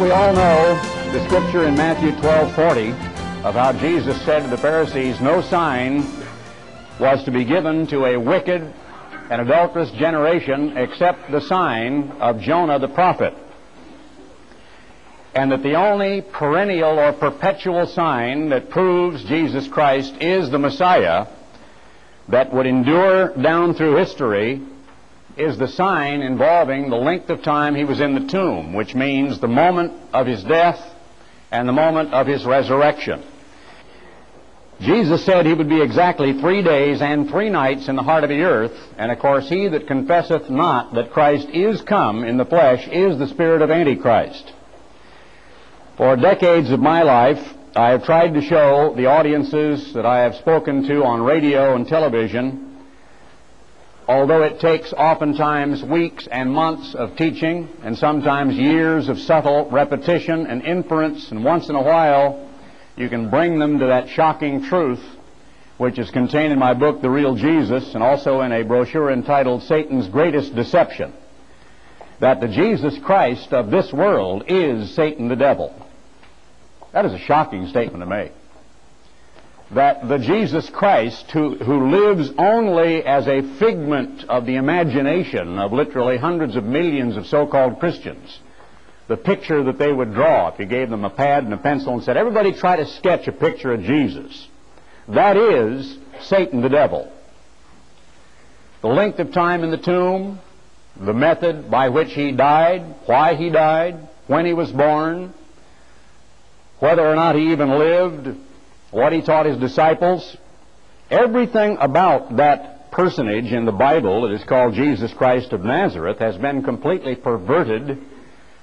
we all know the scripture in Matthew 12:40 of how Jesus said to the Pharisees, "No sign was to be given to a wicked and adulterous generation except the sign of Jonah the prophet." And that the only perennial or perpetual sign that proves Jesus Christ is the Messiah that would endure down through history is the sign involving the length of time he was in the tomb, which means the moment of his death and the moment of his resurrection. Jesus said he would be exactly three days and three nights in the heart of the earth, and of course, he that confesseth not that Christ is come in the flesh is the spirit of Antichrist. For decades of my life, I have tried to show the audiences that I have spoken to on radio and television although it takes oftentimes weeks and months of teaching and sometimes years of subtle repetition and inference, and once in a while you can bring them to that shocking truth which is contained in my book, The Real Jesus, and also in a brochure entitled Satan's Greatest Deception, that the Jesus Christ of this world is Satan the devil. That is a shocking statement to make that the Jesus Christ, who, who lives only as a figment of the imagination of literally hundreds of millions of so-called Christians, the picture that they would draw if you gave them a pad and a pencil and said, everybody try to sketch a picture of Jesus. That is Satan the devil. The length of time in the tomb, the method by which he died, why he died, when he was born, whether or not he even lived, what he taught his disciples, everything about that personage in the Bible that is called Jesus Christ of Nazareth has been completely perverted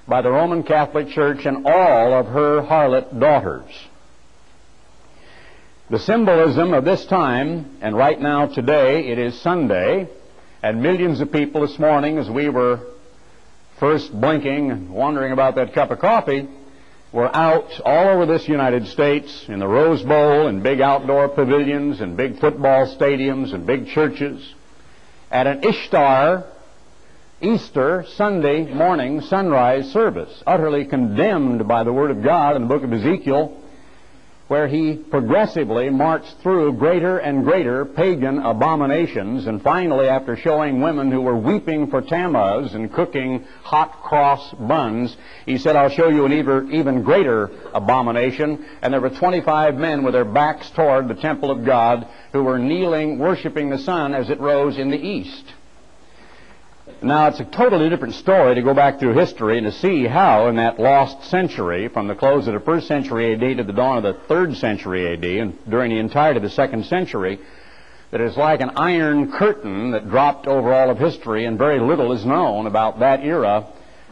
by the Roman Catholic Church and all of her harlot daughters. The symbolism of this time, and right now today, it is Sunday, and millions of people this morning, as we were first blinking and wondering about that cup of coffee, were out all over this United States in the Rose Bowl and big outdoor pavilions and big football stadiums and big churches. At an Ishtar Easter Sunday morning sunrise service, utterly condemned by the Word of God in the book of Ezekiel where he progressively marched through greater and greater pagan abominations, and finally, after showing women who were weeping for Tammuz and cooking hot cross buns, he said, I'll show you an even, even greater abomination. And there were 25 men with their backs toward the temple of God who were kneeling, worshiping the sun as it rose in the east. Now, it's a totally different story to go back through history and to see how, in that lost century, from the close of the first century AD to the dawn of the third century AD, and during the entirety of the second century, that it's like an iron curtain that dropped over all of history, and very little is known about that era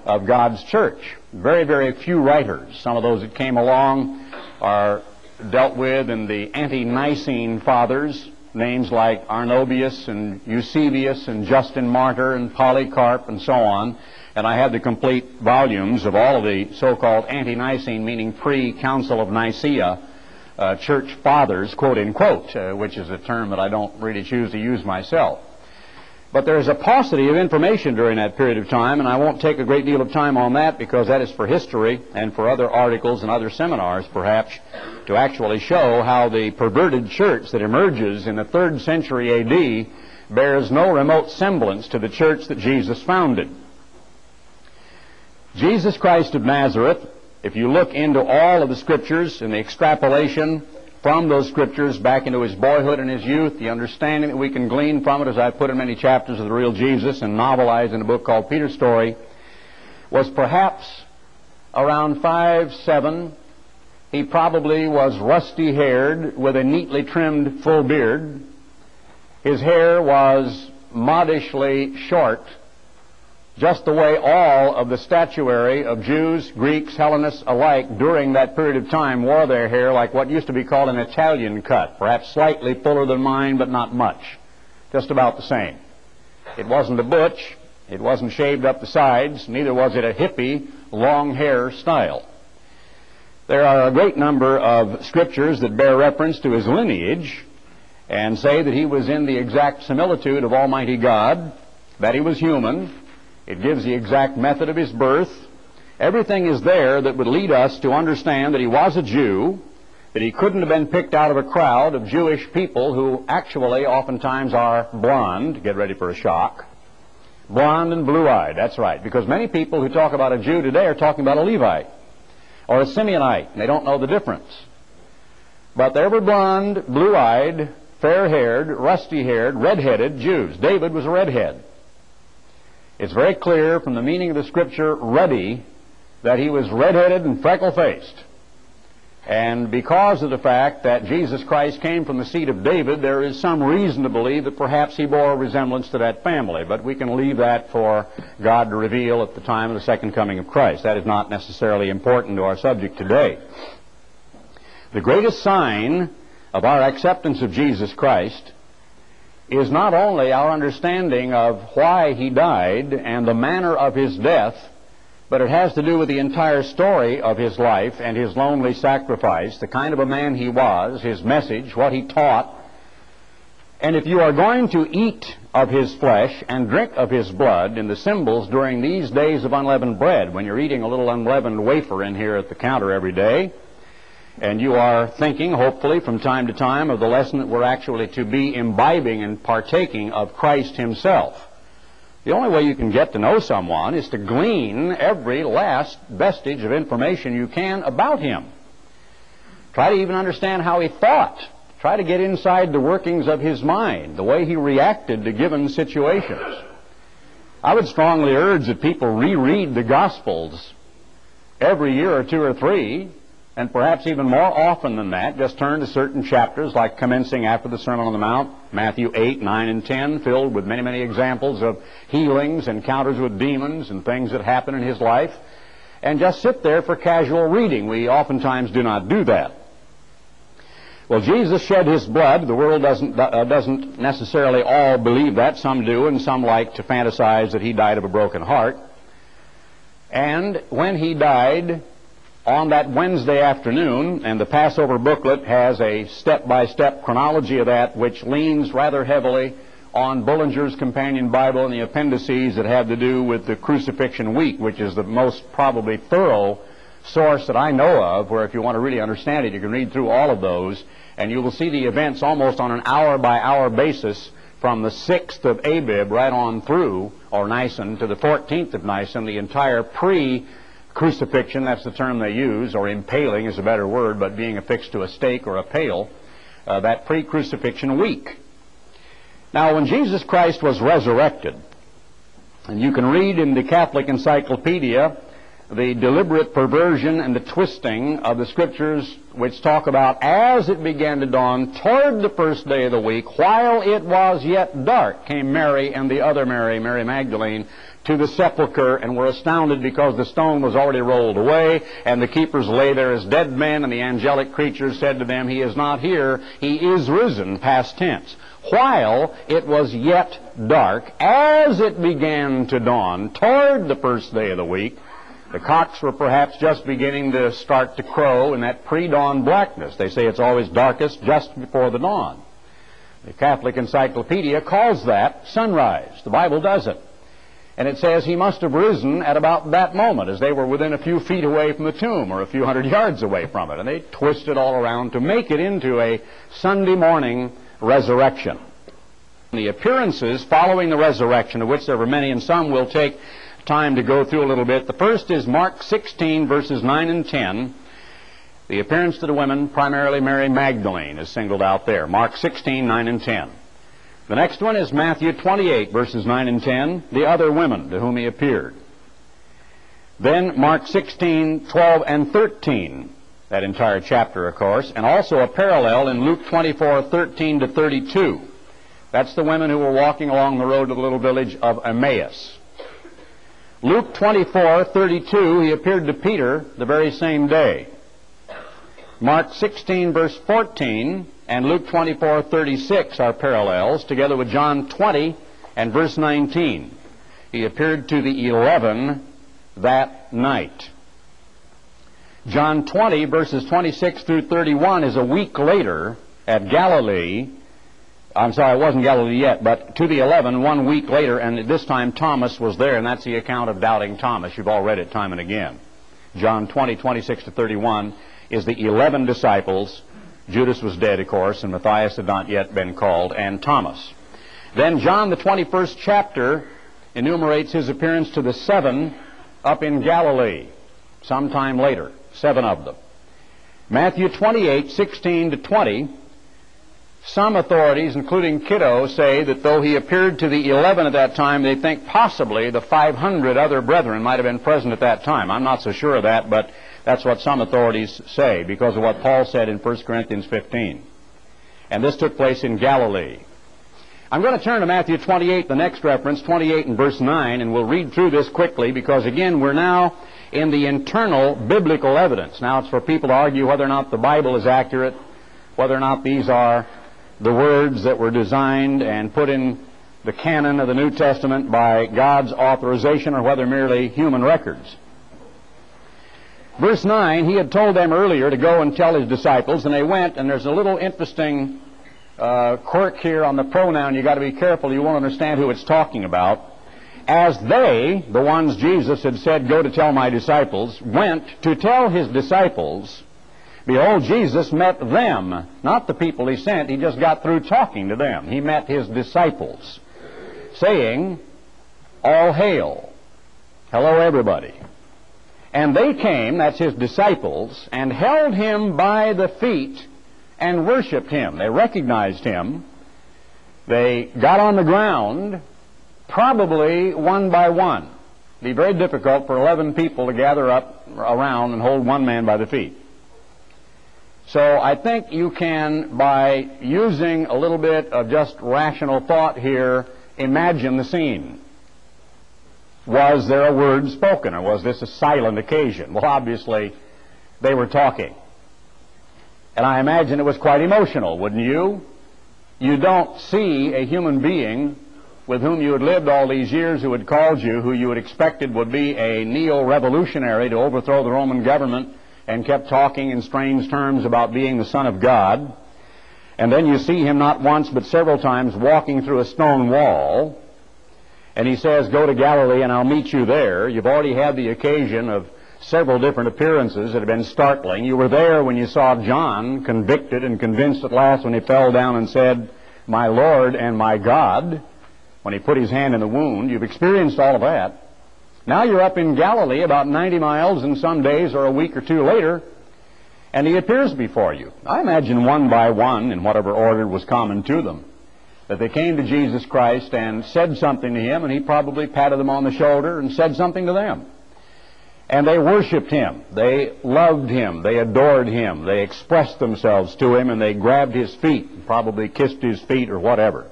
of God's church. Very, very few writers. Some of those that came along are dealt with in the ante Nicene fathers, names like Arnobius and Eusebius and Justin Martyr and Polycarp and so on. And I have the complete volumes of all of the so-called ante-Nicene, meaning pre-Council of Nicaea, uh, church fathers, quote unquote, uh, which is a term that I don't really choose to use myself. But there's a paucity of information during that period of time, and I won't take a great deal of time on that because that is for history and for other articles and other seminars, perhaps, to actually show how the perverted church that emerges in the third century AD bears no remote semblance to the church that Jesus founded. Jesus Christ of Nazareth, if you look into all of the scriptures and the extrapolation from those scriptures back into his boyhood and his youth, the understanding that we can glean from it, as I put in many chapters of the real Jesus and novelized in a book called Peter's Story, was perhaps around five, seven. He probably was rusty haired with a neatly trimmed full beard. His hair was modishly short just the way all of the statuary of Jews, Greeks, Hellenists alike during that period of time wore their hair like what used to be called an Italian cut, perhaps slightly fuller than mine, but not much. Just about the same. It wasn't a butch, it wasn't shaved up the sides, neither was it a hippie, long hair style. There are a great number of scriptures that bear reference to his lineage and say that he was in the exact similitude of Almighty God, that he was human, it gives the exact method of his birth. Everything is there that would lead us to understand that he was a Jew, that he couldn't have been picked out of a crowd of Jewish people who actually oftentimes are blonde. Get ready for a shock. Blonde and blue-eyed, that's right. Because many people who talk about a Jew today are talking about a Levite or a Simeonite, and they don't know the difference. But they were blonde, blue-eyed, fair-haired, rusty-haired, red-headed Jews. David was a redhead. It's very clear from the meaning of the scripture, ruddy, that he was redheaded and freckle-faced. And because of the fact that Jesus Christ came from the seed of David, there is some reason to believe that perhaps he bore a resemblance to that family. But we can leave that for God to reveal at the time of the second coming of Christ. That is not necessarily important to our subject today. The greatest sign of our acceptance of Jesus Christ is not only our understanding of why he died and the manner of his death, but it has to do with the entire story of his life and his lonely sacrifice, the kind of a man he was, his message, what he taught. And if you are going to eat of his flesh and drink of his blood in the symbols during these days of unleavened bread, when you're eating a little unleavened wafer in here at the counter every day, and you are thinking, hopefully, from time to time of the lesson that we're actually to be imbibing and partaking of Christ himself. The only way you can get to know someone is to glean every last vestige of information you can about him. Try to even understand how he thought. Try to get inside the workings of his mind, the way he reacted to given situations. I would strongly urge that people reread the Gospels every year or two or three and perhaps even more often than that, just turn to certain chapters, like commencing after the Sermon on the Mount, Matthew 8, 9, and 10, filled with many, many examples of healings, encounters with demons, and things that happen in his life, and just sit there for casual reading. We oftentimes do not do that. Well, Jesus shed his blood. The world doesn't, uh, doesn't necessarily all believe that. Some do, and some like to fantasize that he died of a broken heart. And when he died, on that Wednesday afternoon, and the Passover booklet has a step-by-step chronology of that, which leans rather heavily on Bullinger's Companion Bible and the appendices that have to do with the Crucifixion Week, which is the most probably thorough source that I know of, where if you want to really understand it, you can read through all of those, and you will see the events almost on an hour-by-hour basis from the 6th of Abib right on through, or Nisan, to the 14th of Nisan, the entire pre- crucifixion, that's the term they use, or impaling is a better word, but being affixed to a stake or a pale, uh, that pre crucifixion week. Now, when Jesus Christ was resurrected, and you can read in the Catholic Encyclopedia the deliberate perversion and the twisting of the scriptures which talk about as it began to dawn toward the first day of the week, while it was yet dark, came Mary and the other Mary, Mary Magdalene, to the sepulchre and were astounded because the stone was already rolled away, and the keepers lay there as dead men, and the angelic creatures said to them, He is not here, He is risen, past tense. While it was yet dark, as it began to dawn toward the first day of the week, the cocks were perhaps just beginning to start to crow in that pre-dawn blackness. They say it's always darkest just before the dawn. The Catholic Encyclopedia calls that sunrise. The Bible does it. And it says he must have risen at about that moment as they were within a few feet away from the tomb or a few hundred yards away from it. And they twisted all around to make it into a Sunday morning resurrection. The appearances following the resurrection, of which there were many, and some will take time to go through a little bit. The first is Mark 16, verses 9 and 10. The appearance to the women, primarily Mary Magdalene, is singled out there. Mark 16, 9 and 10. The next one is Matthew 28, verses 9 and 10, the other women to whom he appeared. Then Mark 16, 12, and 13, that entire chapter, of course, and also a parallel in Luke 24, 13 to 32. That's the women who were walking along the road to the little village of Emmaus. Luke 24, 32, he appeared to Peter the very same day. Mark 16, verse 14, and Luke 24, 36 are parallels, together with John 20 and verse 19. He appeared to the eleven that night. John 20, verses 26 through 31, is a week later at Galilee. I'm sorry, it wasn't Galilee yet, but to the eleven, one week later, and this time Thomas was there, and that's the account of doubting Thomas. You've all read it time and again. John 20, 26 to 31, is the 11 disciples. Judas was dead, of course, and Matthias had not yet been called, and Thomas. Then John, the 21st chapter, enumerates his appearance to the seven up in Galilee sometime later, seven of them. Matthew 28, 16 to 20, some authorities, including Kitto, say that though he appeared to the 11 at that time, they think possibly the 500 other brethren might have been present at that time. I'm not so sure of that, but that's what some authorities say because of what Paul said in 1 Corinthians 15. And this took place in Galilee. I'm going to turn to Matthew 28, the next reference, 28 and verse 9, and we'll read through this quickly because, again, we're now in the internal biblical evidence. Now, it's for people to argue whether or not the Bible is accurate, whether or not these are the words that were designed and put in the canon of the New Testament by God's authorization or whether merely human records. Verse 9, he had told them earlier to go and tell his disciples, and they went, and there's a little interesting uh, quirk here on the pronoun. You've got to be careful. You won't understand who it's talking about. As they, the ones Jesus had said, go to tell my disciples, went to tell his disciples, behold, Jesus met them, not the people he sent. He just got through talking to them. He met his disciples, saying, All hail. Hello, everybody. And they came, that's his disciples, and held him by the feet and worshiped him. They recognized him. They got on the ground, probably one by one. It'd be very difficult for 11 people to gather up around and hold one man by the feet. So I think you can, by using a little bit of just rational thought here, imagine the scene. Was there a word spoken, or was this a silent occasion? Well, obviously, they were talking. And I imagine it was quite emotional, wouldn't you? You don't see a human being with whom you had lived all these years who had called you, who you had expected would be a neo-revolutionary to overthrow the Roman government, and kept talking in strange terms about being the Son of God. And then you see him not once but several times walking through a stone wall. And he says, Go to Galilee and I'll meet you there. You've already had the occasion of several different appearances that have been startling. You were there when you saw John convicted and convinced at last when he fell down and said, My Lord and my God, when he put his hand in the wound. You've experienced all of that. Now you're up in Galilee about 90 miles and some days or a week or two later, and he appears before you. I imagine one by one, in whatever order was common to them, that they came to Jesus Christ and said something to him, and he probably patted them on the shoulder and said something to them. And they worshiped him. They loved him. They adored him. They expressed themselves to him and they grabbed his feet, and probably kissed his feet or whatever.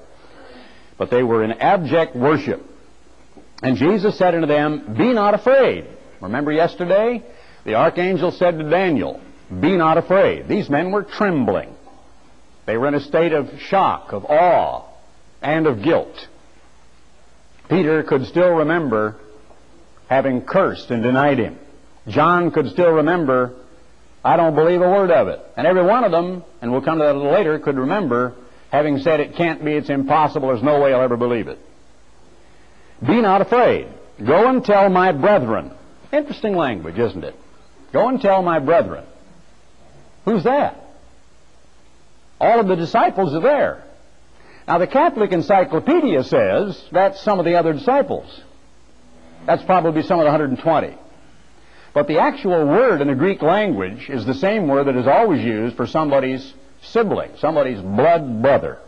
But they were in abject worship. And Jesus said unto them, Be not afraid. Remember yesterday? The archangel said to Daniel, Be not afraid. These men were trembling. They were in a state of shock, of awe, and of guilt. Peter could still remember having cursed and denied him. John could still remember, I don't believe a word of it. And every one of them, and we'll come to that a little later, could remember having said, It can't be, it's impossible, there's no way I'll ever believe it. Be not afraid. Go and tell my brethren. Interesting language, isn't it? Go and tell my brethren. Who's that? All of the disciples are there. Now, the Catholic Encyclopedia says that's some of the other disciples. That's probably some of the 120. But the actual word in the Greek language is the same word that is always used for somebody's sibling, somebody's blood brother.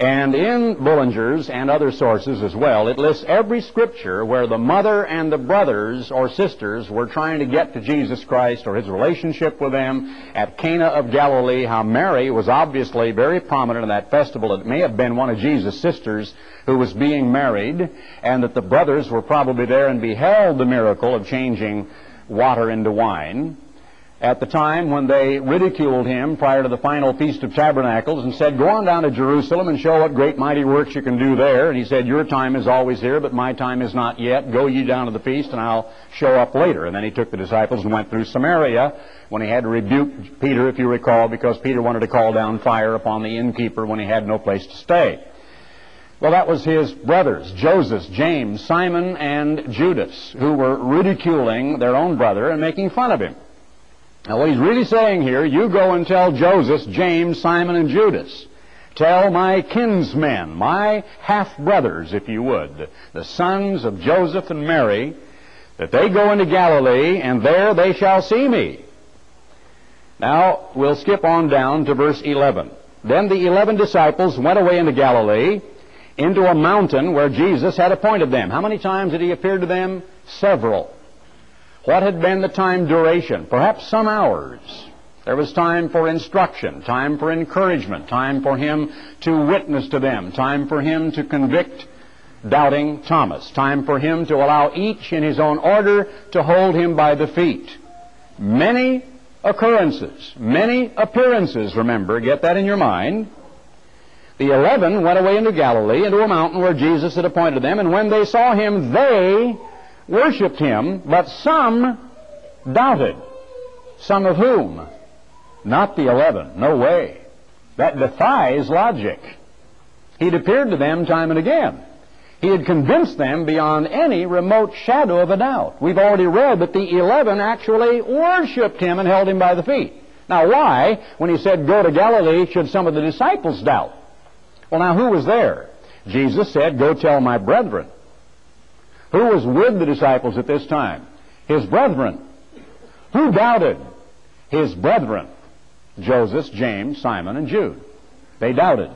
And in Bullinger's and other sources as well, it lists every scripture where the mother and the brothers or sisters were trying to get to Jesus Christ or his relationship with them at Cana of Galilee, how Mary was obviously very prominent in that festival. It may have been one of Jesus' sisters who was being married, and that the brothers were probably there and beheld the miracle of changing water into wine at the time when they ridiculed him prior to the final Feast of Tabernacles and said, Go on down to Jerusalem and show what great mighty works you can do there. And he said, Your time is always here, but my time is not yet. Go ye down to the feast, and I'll show up later. And then he took the disciples and went through Samaria when he had to rebuke Peter, if you recall, because Peter wanted to call down fire upon the innkeeper when he had no place to stay. Well, that was his brothers, Joseph, James, Simon, and Judas, who were ridiculing their own brother and making fun of him. Now, what he's really saying here, you go and tell Joseph, James, Simon, and Judas. Tell my kinsmen, my half-brothers, if you would, the sons of Joseph and Mary, that they go into Galilee, and there they shall see me. Now, we'll skip on down to verse 11. Then the eleven disciples went away into Galilee, into a mountain where Jesus had appointed them. How many times did he appear to them? Several. What had been the time duration? Perhaps some hours. There was time for instruction, time for encouragement, time for him to witness to them, time for him to convict doubting Thomas, time for him to allow each in his own order to hold him by the feet. Many occurrences, many appearances, remember, get that in your mind. The eleven went away into Galilee, into a mountain where Jesus had appointed them, and when they saw him, they worshipped him, but some doubted. Some of whom? Not the eleven. No way. That defies logic. He'd appeared to them time and again. He had convinced them beyond any remote shadow of a doubt. We've already read that the eleven actually worshipped him and held him by the feet. Now, why, when he said, Go to Galilee, should some of the disciples doubt? Well, now, who was there? Jesus said, Go tell my brethren. Who was with the disciples at this time? His brethren. Who doubted? His brethren. Joseph, James, Simon, and Jude. They doubted.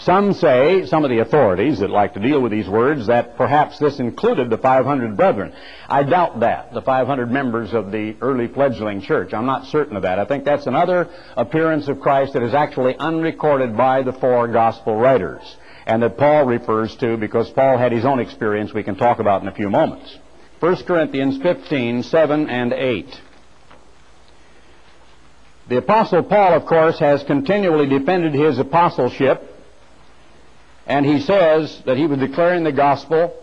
Some say, some of the authorities that like to deal with these words, that perhaps this included the 500 brethren. I doubt that, the 500 members of the early fledgling church. I'm not certain of that. I think that's another appearance of Christ that is actually unrecorded by the four gospel writers, and that Paul refers to because Paul had his own experience we can talk about in a few moments. 1 Corinthians 15, 7 and 8. The Apostle Paul, of course, has continually defended his apostleship and he says that he was declaring the gospel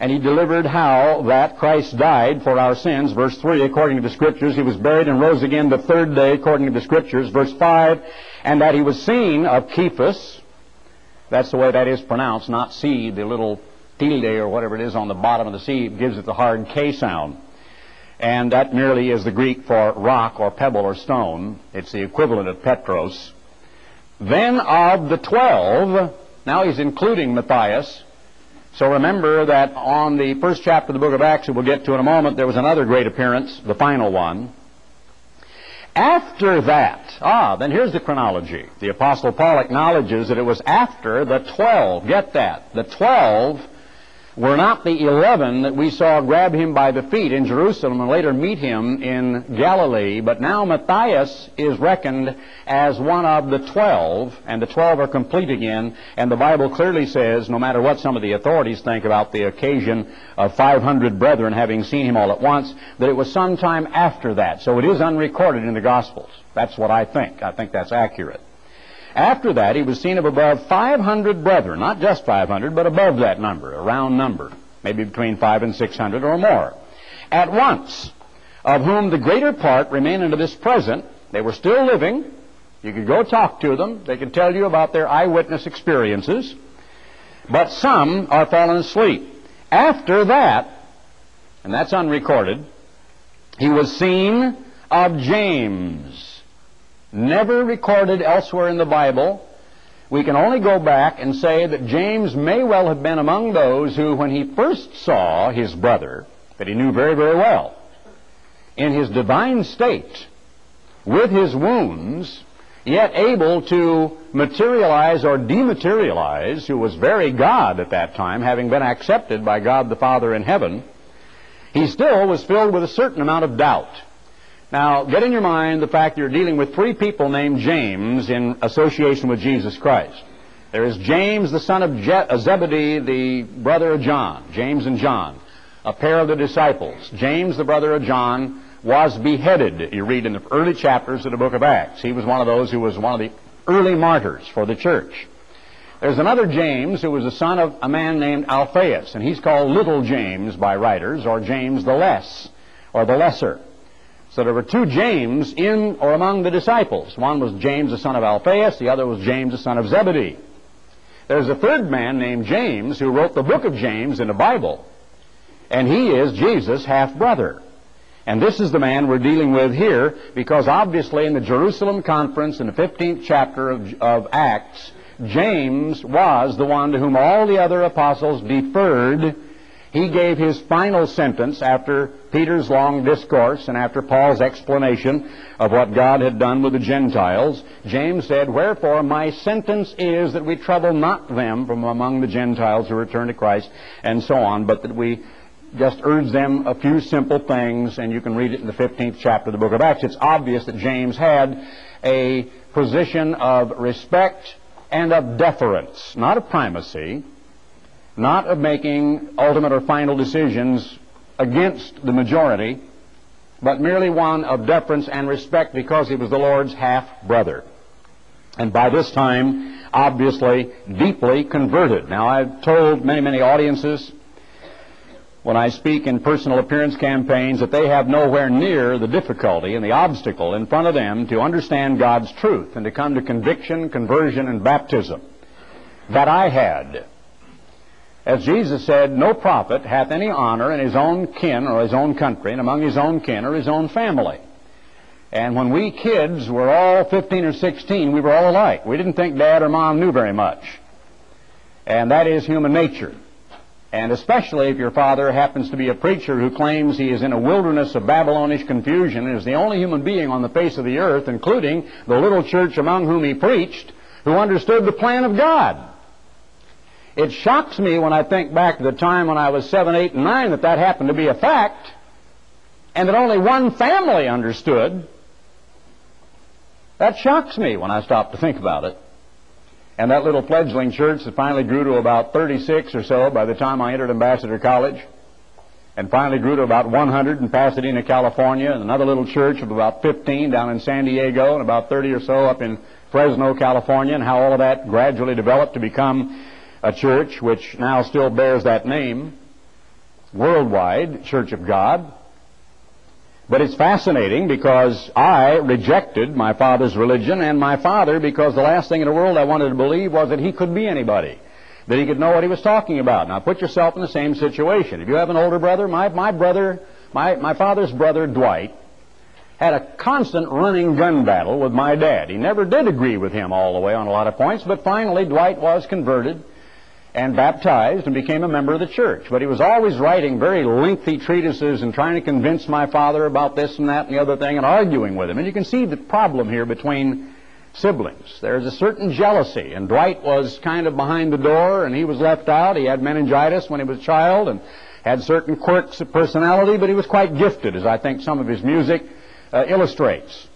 and he delivered how that Christ died for our sins. Verse 3, according to the Scriptures, he was buried and rose again the third day, according to the Scriptures. Verse 5, and that he was seen of Cephas. That's the way that is pronounced, not C, the little tilde or whatever it is on the bottom of the C gives it the hard K sound. And that merely is the Greek for rock or pebble or stone. It's the equivalent of Petros. Then of the twelve, now he's including Matthias. So remember that on the first chapter of the book of Acts, that we'll get to in a moment, there was another great appearance, the final one. After that, ah, then here's the chronology. The Apostle Paul acknowledges that it was after the twelve. Get that. The twelve were not the eleven that we saw grab him by the feet in Jerusalem and later meet him in Galilee, but now Matthias is reckoned as one of the twelve, and the twelve are complete again, and the Bible clearly says, no matter what some of the authorities think about the occasion of 500 brethren having seen him all at once, that it was sometime after that. So it is unrecorded in the Gospels. That's what I think. I think that's accurate. After that, he was seen of above 500 brethren, not just 500, but above that number, a round number, maybe between 5 and 600 or more, at once, of whom the greater part remain unto this present. They were still living. You could go talk to them. They could tell you about their eyewitness experiences. But some are fallen asleep. After that, and that's unrecorded, he was seen of James never recorded elsewhere in the Bible. We can only go back and say that James may well have been among those who, when he first saw his brother, that he knew very, very well, in his divine state, with his wounds, yet able to materialize or dematerialize, who was very God at that time, having been accepted by God the Father in heaven, he still was filled with a certain amount of doubt. Now, get in your mind the fact you're dealing with three people named James in association with Jesus Christ. There is James, the son of Je- uh, Zebedee, the brother of John, James and John, a pair of the disciples. James, the brother of John, was beheaded, you read in the early chapters of the book of Acts. He was one of those who was one of the early martyrs for the church. There's another James who was the son of a man named Alphaeus, and he's called Little James by writers, or James the Less, or the Lesser. So there were two James in or among the disciples. One was James the son of Alphaeus, the other was James the son of Zebedee. there's a third man named James who wrote the book of James in the Bible. And he is Jesus' half brother. And this is the man we're dealing with here because obviously in the Jerusalem conference in the 15th chapter of, of Acts, James was the one to whom all the other apostles deferred. He gave his final sentence after Peter's long discourse and after Paul's explanation of what God had done with the Gentiles. James said, Wherefore my sentence is that we trouble not them from among the Gentiles who return to Christ, and so on, but that we just urge them a few simple things, and you can read it in the 15th chapter of the book of Acts. It's obvious that James had a position of respect and of deference, not of primacy, not of making ultimate or final decisions against the majority, but merely one of deference and respect because he was the Lord's half brother. And by this time, obviously, deeply converted. Now, I've told many, many audiences when I speak in personal appearance campaigns that they have nowhere near the difficulty and the obstacle in front of them to understand God's truth and to come to conviction, conversion, and baptism that I had. As Jesus said, no prophet hath any honor in his own kin or his own country and among his own kin or his own family. And when we kids were all 15 or 16, we were all alike. We didn't think dad or mom knew very much. And that is human nature. And especially if your father happens to be a preacher who claims he is in a wilderness of Babylonish confusion and is the only human being on the face of the earth, including the little church among whom he preached, who understood the plan of God. It shocks me when I think back to the time when I was seven, eight, and nine that that happened to be a fact, and that only one family understood. That shocks me when I stop to think about it. And that little fledgling church that finally grew to about 36 or so by the time I entered Ambassador College, and finally grew to about 100 in Pasadena, California, and another little church of about 15 down in San Diego, and about 30 or so up in Fresno, California, and how all of that gradually developed to become a church which now still bears that name, Worldwide Church of God. But it's fascinating because I rejected my father's religion and my father because the last thing in the world I wanted to believe was that he could be anybody, that he could know what he was talking about. Now put yourself in the same situation. If you have an older brother, my, my brother, my, my father's brother Dwight, had a constant running gun battle with my dad. He never did agree with him all the way on a lot of points, but finally Dwight was converted and baptized and became a member of the church. But he was always writing very lengthy treatises and trying to convince my father about this and that and the other thing and arguing with him. And you can see the problem here between siblings. There's a certain jealousy, and Dwight was kind of behind the door and he was left out. He had meningitis when he was a child and had certain quirks of personality, but he was quite gifted, as I think some of his music uh, illustrates.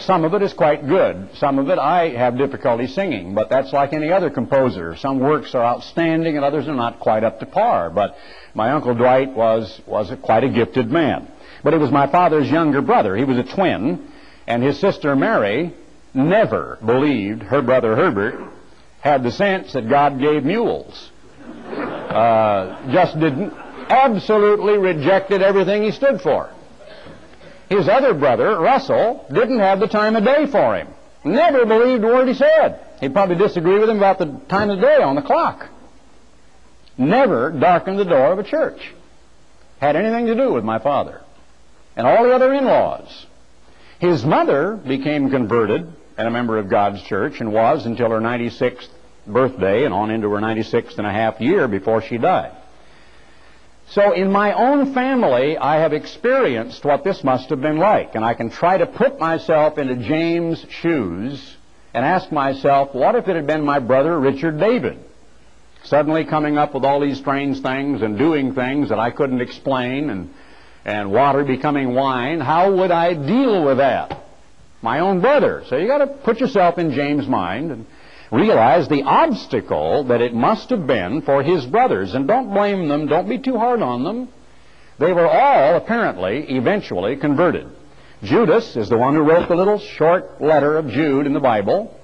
Some of it is quite good. Some of it I have difficulty singing, but that's like any other composer. Some works are outstanding and others are not quite up to par. But my Uncle Dwight was, was a, quite a gifted man. But he was my father's younger brother. He was a twin, and his sister Mary never believed her brother Herbert had the sense that God gave mules. Uh, just didn't. Absolutely rejected everything he stood for. His other brother, Russell, didn't have the time of day for him. Never believed a word he said. He'd probably disagree with him about the time of day on the clock. Never darkened the door of a church. Had anything to do with my father. And all the other in-laws. His mother became converted and a member of God's church and was until her 96th birthday and on into her 96th and a half year before she died. So in my own family, I have experienced what this must have been like, and I can try to put myself into James' shoes and ask myself, what if it had been my brother Richard David? Suddenly coming up with all these strange things and doing things that I couldn't explain and, and water becoming wine, how would I deal with that? My own brother. So you gotta put yourself in James' mind and realize the obstacle that it must have been for his brothers. And don't blame them, don't be too hard on them. They were all, apparently, eventually converted. Judas is the one who wrote the little short letter of Jude in the Bible.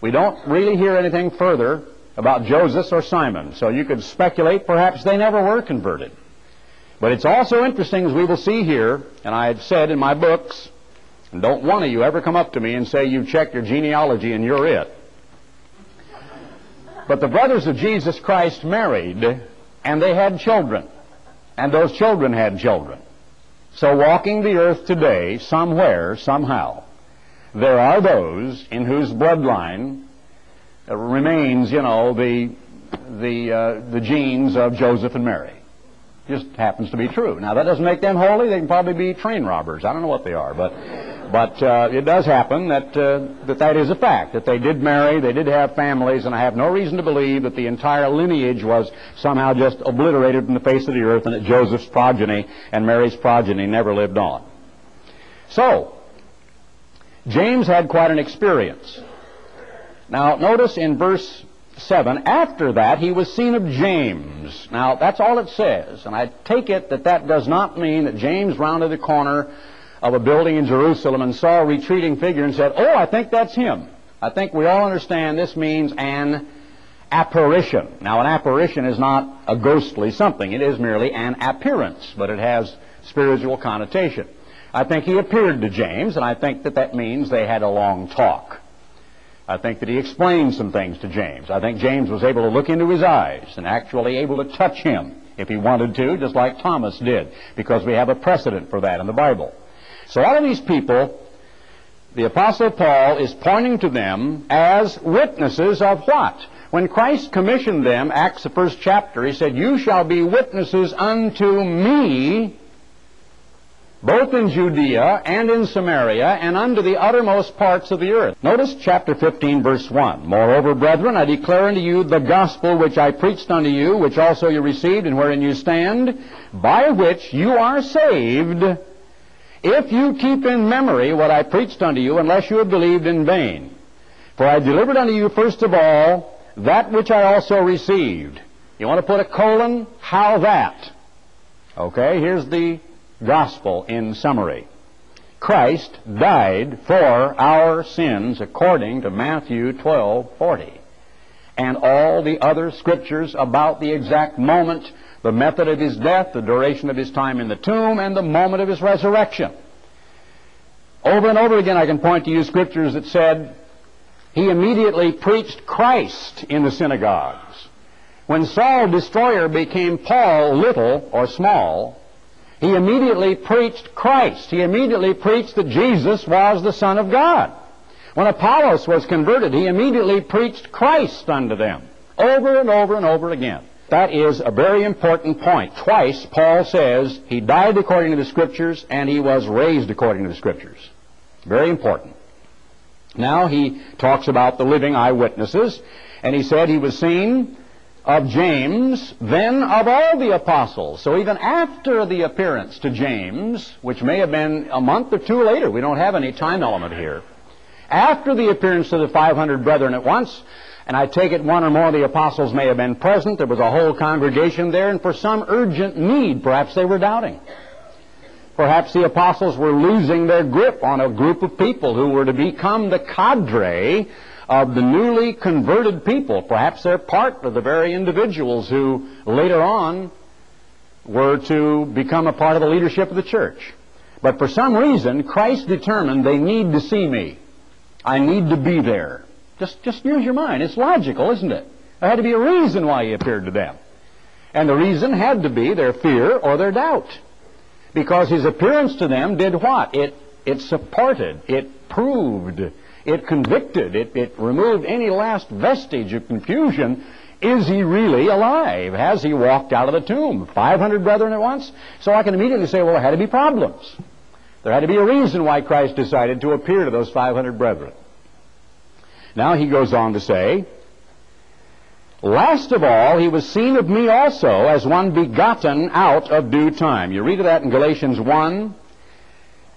We don't really hear anything further about Joseph or Simon, so you could speculate perhaps they never were converted. But it's also interesting, as we will see here, and I have said in my books, and don't one of you ever come up to me and say you've checked your genealogy and you're it. But the brothers of Jesus Christ married, and they had children. And those children had children. So walking the earth today, somewhere, somehow, there are those in whose bloodline remains, you know, the, the, uh, the genes of Joseph and Mary. Just happens to be true. Now, that doesn't make them holy. They can probably be train robbers. I don't know what they are, but but uh, it does happen that, uh, that that is a fact, that they did marry, they did have families, and I have no reason to believe that the entire lineage was somehow just obliterated from the face of the earth and that Joseph's progeny and Mary's progeny never lived on. So, James had quite an experience. Now, notice in verse 7, after that he was seen of James. Now, that's all it says, and I take it that that does not mean that James rounded the corner of a building in Jerusalem and saw a retreating figure and said, Oh, I think that's him. I think we all understand this means an apparition. Now, an apparition is not a ghostly something. It is merely an appearance, but it has spiritual connotation. I think he appeared to James, and I think that that means they had a long talk. I think that he explained some things to James. I think James was able to look into his eyes and actually able to touch him if he wanted to, just like Thomas did, because we have a precedent for that in the Bible. So all of these people, the Apostle Paul is pointing to them as witnesses of what? When Christ commissioned them, Acts the first chapter, he said, You shall be witnesses unto me, both in Judea and in Samaria, and unto the uttermost parts of the earth. Notice chapter 15, verse 1. Moreover, brethren, I declare unto you the gospel which I preached unto you, which also you received, and wherein you stand, by which you are saved, if you keep in memory what I preached unto you, unless you have believed in vain. For I delivered unto you first of all that which I also received. You want to put a colon? How that? Okay, here's the gospel in summary. Christ died for our sins according to Matthew 12:40. And all the other scriptures about the exact moment the method of his death, the duration of his time in the tomb, and the moment of his resurrection. Over and over again, I can point to you scriptures that said he immediately preached Christ in the synagogues. When Saul, destroyer, became Paul, little or small, he immediately preached Christ. He immediately preached that Jesus was the Son of God. When Apollos was converted, he immediately preached Christ unto them, over and over and over again. That is a very important point. Twice, Paul says he died according to the Scriptures and he was raised according to the Scriptures. Very important. Now he talks about the living eyewitnesses, and he said he was seen of James, then of all the apostles. So even after the appearance to James, which may have been a month or two later, we don't have any time element here, after the appearance to the 500 brethren at once, and I take it one or more of the apostles may have been present. There was a whole congregation there, and for some urgent need, perhaps they were doubting. Perhaps the apostles were losing their grip on a group of people who were to become the cadre of the newly converted people. Perhaps they're part of the very individuals who later on were to become a part of the leadership of the church. But for some reason, Christ determined they need to see me. I need to be there. Just, just use your mind. It's logical, isn't it? There had to be a reason why he appeared to them. And the reason had to be their fear or their doubt. Because his appearance to them did what? It, it supported, it proved, it convicted, it, it removed any last vestige of confusion. Is he really alive? Has he walked out of the tomb? 500 brethren at once? So I can immediately say, well, there had to be problems. There had to be a reason why Christ decided to appear to those 500 brethren. Now he goes on to say, Last of all, he was seen of me also as one begotten out of due time. You read of that in Galatians 1,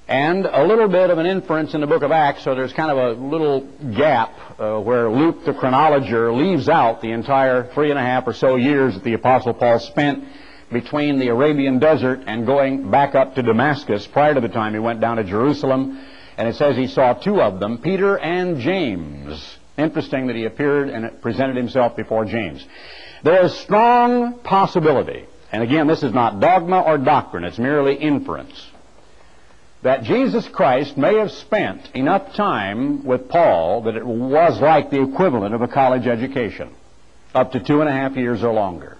and a little bit of an inference in the book of Acts, so there's kind of a little gap uh, where Luke, the chronologer, leaves out the entire three and a half or so years that the Apostle Paul spent between the Arabian desert and going back up to Damascus prior to the time he went down to Jerusalem and it says he saw two of them, Peter and James. Interesting that he appeared and presented himself before James. There is strong possibility, and again, this is not dogma or doctrine, it's merely inference, that Jesus Christ may have spent enough time with Paul that it was like the equivalent of a college education. up to two and a half years or longer,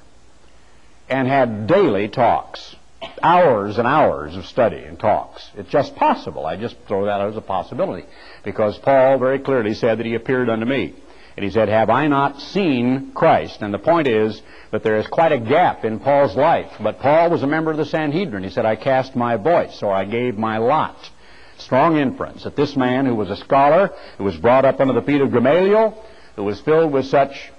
and had daily talks, hours and hours of study and talks. It's just possible. I just throw that out as a possibility because Paul very clearly said that he appeared unto me. And he said, Have I not seen Christ? And the point is that there is quite a gap in Paul's life. But Paul was a member of the Sanhedrin. He said, I cast my voice, or I gave my lot. Strong inference that this man, who was a scholar, who was brought up under the feet of Gamaliel, who was filled with such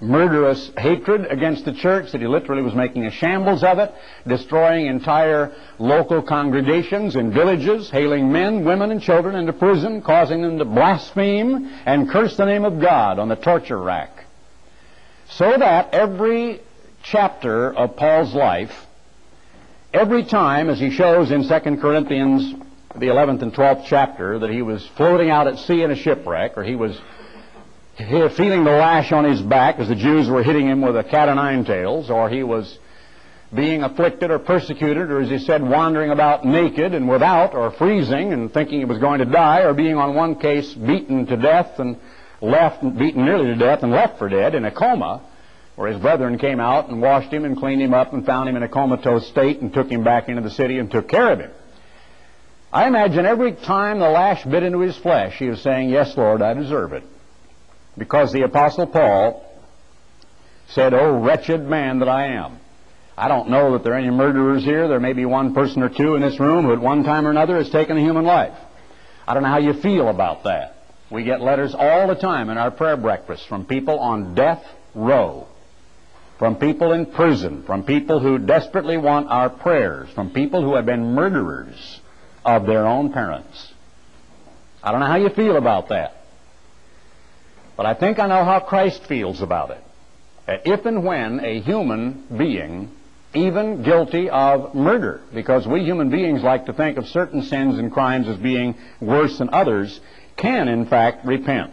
murderous hatred against the church that he literally was making a shambles of it, destroying entire local congregations in villages, hailing men, women, and children into prison, causing them to blaspheme and curse the name of God on the torture rack. So that every chapter of Paul's life, every time, as he shows in 2 Corinthians, the 11th and 12th chapter, that he was floating out at sea in a shipwreck, or he was feeling the lash on his back as the Jews were hitting him with a cat o' nine tails, or he was being afflicted or persecuted, or as he said, wandering about naked and without, or freezing and thinking he was going to die, or being on one case beaten to death and left, beaten nearly to death and left for dead in a coma, where his brethren came out and washed him and cleaned him up and found him in a comatose state and took him back into the city and took care of him. I imagine every time the lash bit into his flesh, he was saying, Yes, Lord, I deserve it. Because the Apostle Paul said, Oh, wretched man that I am. I don't know that there are any murderers here. There may be one person or two in this room who at one time or another has taken a human life. I don't know how you feel about that. We get letters all the time in our prayer breakfast from people on death row, from people in prison, from people who desperately want our prayers, from people who have been murderers of their own parents. I don't know how you feel about that. But I think I know how Christ feels about it. That if and when a human being, even guilty of murder, because we human beings like to think of certain sins and crimes as being worse than others, can in fact repent.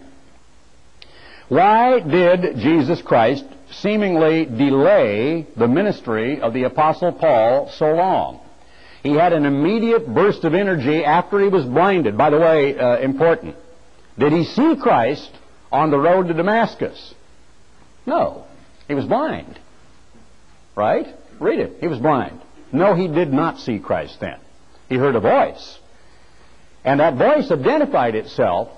Why did Jesus Christ seemingly delay the ministry of the Apostle Paul so long? He had an immediate burst of energy after he was blinded. By the way, uh, important. Did he see Christ on the road to Damascus? No. He was blind. Right? Read it. He was blind. No, he did not see Christ then. He heard a voice. And that voice identified itself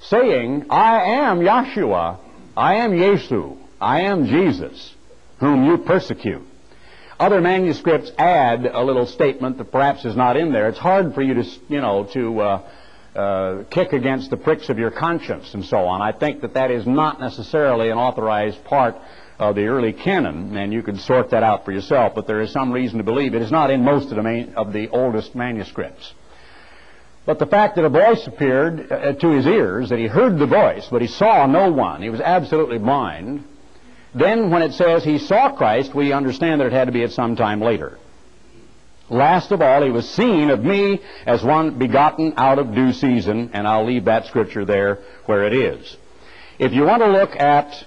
saying, I am Yahshua. I am Yesu. I am Jesus, whom you persecute. Other manuscripts add a little statement that perhaps is not in there. It's hard for you to, you know, to uh, uh, kick against the pricks of your conscience and so on. I think that that is not necessarily an authorized part of the early canon, and you can sort that out for yourself, but there is some reason to believe it is not in most of the, main, of the oldest manuscripts. But the fact that a voice appeared uh, to his ears, that he heard the voice, but he saw no one, he was absolutely blind, then when it says he saw Christ, we understand that it had to be at some time later. Last of all, he was seen of me as one begotten out of due season, and I'll leave that scripture there where it is. If you want to look at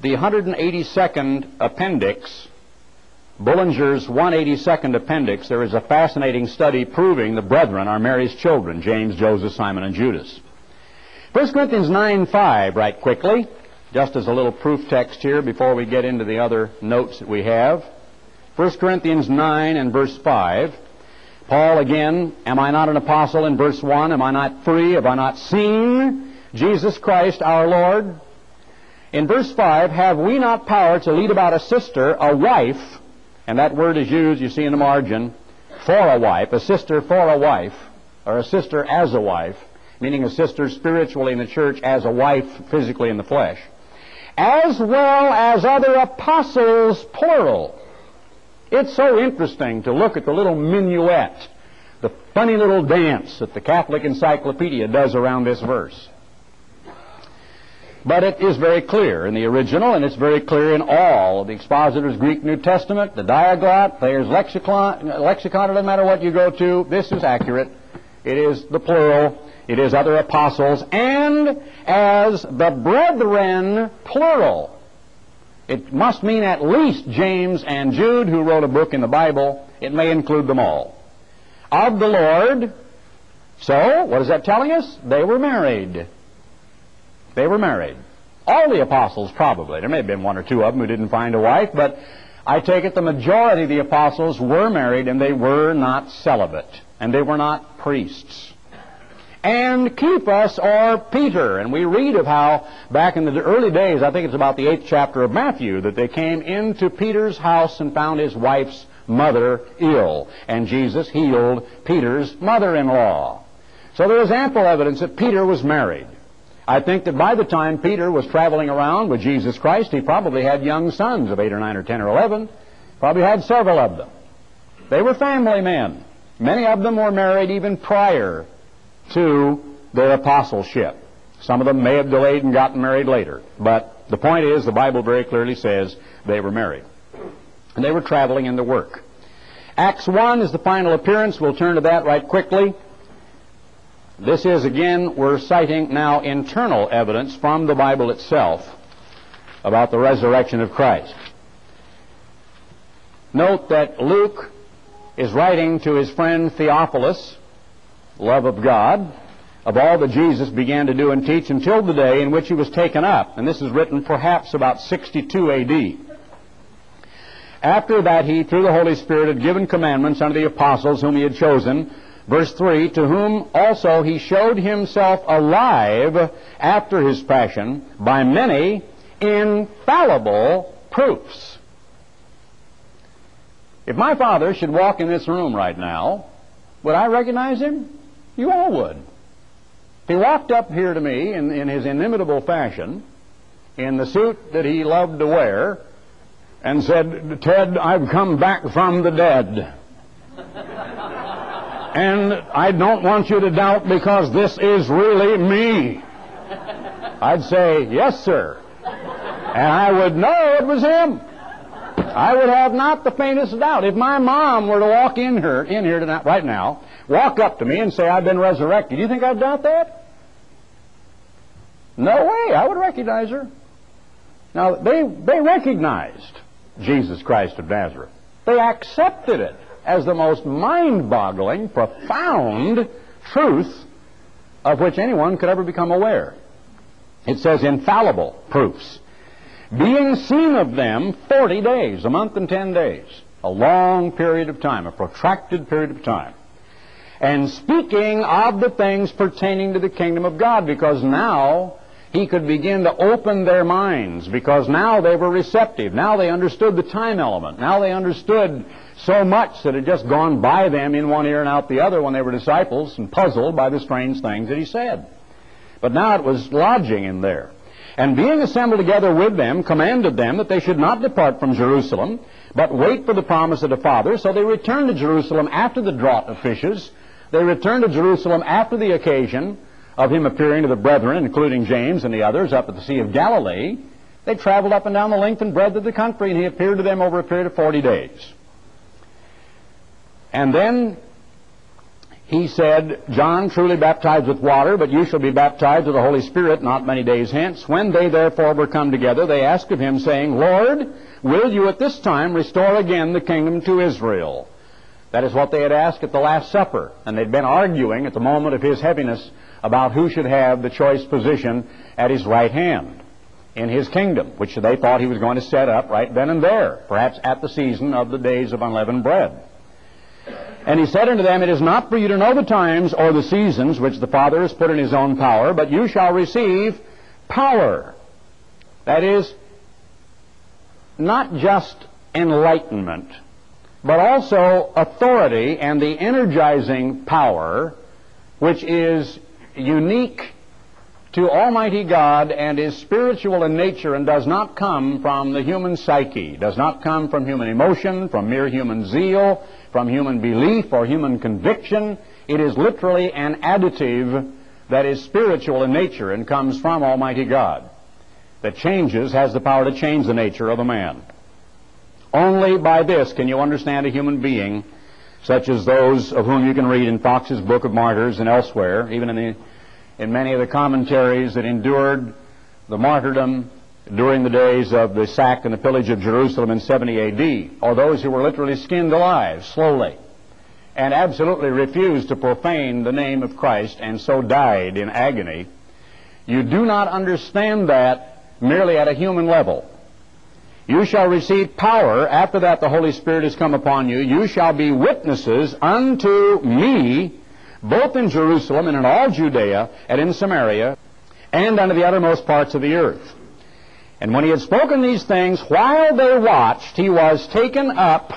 the 182nd appendix, Bullinger's 182nd appendix, there is a fascinating study proving the brethren are Mary's children, James, Joseph, Simon, and Judas. 1 Corinthians 9 5, right quickly, just as a little proof text here before we get into the other notes that we have. 1 Corinthians 9 and verse 5. Paul again, am I not an apostle in verse 1? Am I not free? Have I not seen Jesus Christ our Lord? In verse 5, have we not power to lead about a sister, a wife, and that word is used, you see in the margin, for a wife, a sister for a wife, or a sister as a wife, meaning a sister spiritually in the church as a wife physically in the flesh, as well as other apostles, plural. It's so interesting to look at the little minuet, the funny little dance that the Catholic Encyclopedia does around this verse. But it is very clear in the original, and it's very clear in all of the expositor's Greek New Testament, the Diaglott, Thayer's lexicon, lexicon, it doesn't matter what you go to, this is accurate. It is the plural, it is other apostles, and as the brethren, plural. It must mean at least James and Jude, who wrote a book in the Bible. It may include them all. Of the Lord. So, what is that telling us? They were married. They were married. All the apostles, probably. There may have been one or two of them who didn't find a wife, but I take it the majority of the apostles were married and they were not celibate, and they were not priests. And Cephas, or Peter, and we read of how back in the early days, I think it's about the eighth chapter of Matthew, that they came into Peter's house and found his wife's mother ill, and Jesus healed Peter's mother-in-law. So there is ample evidence that Peter was married. I think that by the time Peter was traveling around with Jesus Christ, he probably had young sons of 8 or 9 or 10 or 11. Probably had several of them. They were family men. Many of them were married even prior to their apostleship. Some of them may have delayed and gotten married later. But the point is, the Bible very clearly says they were married. And they were traveling in the work. Acts 1 is the final appearance. We'll turn to that right quickly. This is, again, we're citing now internal evidence from the Bible itself about the resurrection of Christ. Note that Luke is writing to his friend Theophilus, love of God, of all that Jesus began to do and teach until the day in which he was taken up. And this is written perhaps about 62 AD. After that, he, through the Holy Spirit, had given commandments unto the apostles whom he had chosen Verse 3 To whom also he showed himself alive after his passion by many infallible proofs. If my father should walk in this room right now, would I recognize him? You all would. He walked up here to me in, in his inimitable fashion, in the suit that he loved to wear, and said, Ted, I've come back from the dead. And I don't want you to doubt because this is really me. I'd say, yes, sir. And I would know it was him. I would have not the faintest doubt. If my mom were to walk in here, in here tonight, right now, walk up to me and say, I've been resurrected, do you think I'd doubt that? No way. I would recognize her. Now, they, they recognized Jesus Christ of Nazareth. They accepted it as the most mind boggling, profound truth of which anyone could ever become aware. It says infallible proofs. Being seen of them 40 days, a month and 10 days, a long period of time, a protracted period of time. And speaking of the things pertaining to the kingdom of God, because now he could begin to open their minds, because now they were receptive. Now they understood the time element. Now they understood so much that had just gone by them in one ear and out the other when they were disciples and puzzled by the strange things that he said. But now it was lodging in there. And being assembled together with them, commanded them that they should not depart from Jerusalem, but wait for the promise of the Father. So they returned to Jerusalem after the draught of fishes. They returned to Jerusalem after the occasion of him appearing to the brethren, including James and the others, up at the Sea of Galilee. They traveled up and down the length and breadth of the country, and he appeared to them over a period of 40 days. And then he said, John truly baptized with water, but you shall be baptized with the Holy Spirit not many days hence. When they therefore were come together, they asked of him, saying, Lord, will you at this time restore again the kingdom to Israel? That is what they had asked at the Last Supper, and they'd been arguing at the moment of his heaviness about who should have the choice position at his right hand in his kingdom, which they thought he was going to set up right then and there, perhaps at the season of the days of unleavened bread. And he said unto them, It is not for you to know the times or the seasons which the Father has put in his own power, but you shall receive power. That is, not just enlightenment, but also authority and the energizing power which is unique to Almighty God and is spiritual in nature and does not come from the human psyche, does not come from human emotion, from mere human zeal, from human belief or human conviction. It is literally an additive that is spiritual in nature and comes from Almighty God. That changes, has the power to change the nature of a man. Only by this can you understand a human being such as those of whom you can read in Fox's Book of Martyrs and elsewhere, even in the in many of the commentaries that endured the martyrdom during the days of the sack and the pillage of Jerusalem in 70 AD, or those who were literally skinned alive slowly and absolutely refused to profane the name of Christ and so died in agony. You do not understand that merely at a human level. You shall receive power. After that, the Holy Spirit has come upon you. You shall be witnesses unto me, both in Jerusalem and in all Judea and in Samaria, and unto the uttermost parts of the earth. And when he had spoken these things, while they watched, he was taken up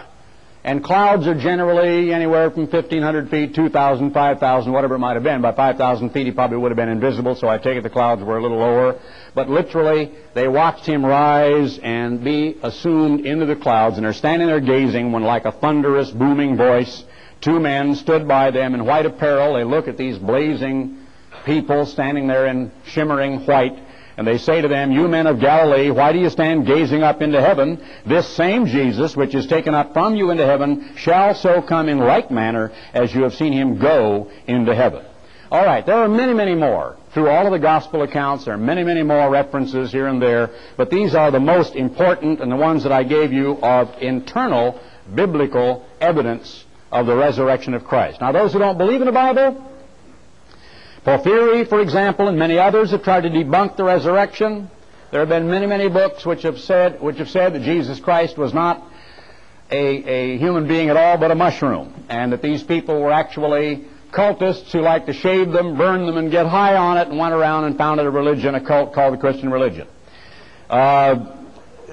and clouds are generally anywhere from 1,500 feet, 2,000, 5,000, whatever it might have been. By 5,000 feet, he probably would have been invisible, so I take it the clouds were a little lower. But literally, they watched him rise and be assumed into the clouds, and they're standing there gazing when, like a thunderous, booming voice, two men stood by them in white apparel. They look at these blazing people standing there in shimmering white and they say to them, You men of Galilee, why do you stand gazing up into heaven? This same Jesus, which is taken up from you into heaven, shall so come in like manner as you have seen him go into heaven. All right, there are many, many more. Through all of the gospel accounts, there are many, many more references here and there, but these are the most important and the ones that I gave you of internal biblical evidence of the resurrection of Christ. Now, those who don't believe in the Bible, Porphyry, for example, and many others have tried to debunk the resurrection. There have been many, many books which have said, which have said that Jesus Christ was not a, a human being at all, but a mushroom, and that these people were actually cultists who liked to shave them, burn them, and get high on it, and went around and founded a religion, a cult called the Christian religion. Uh,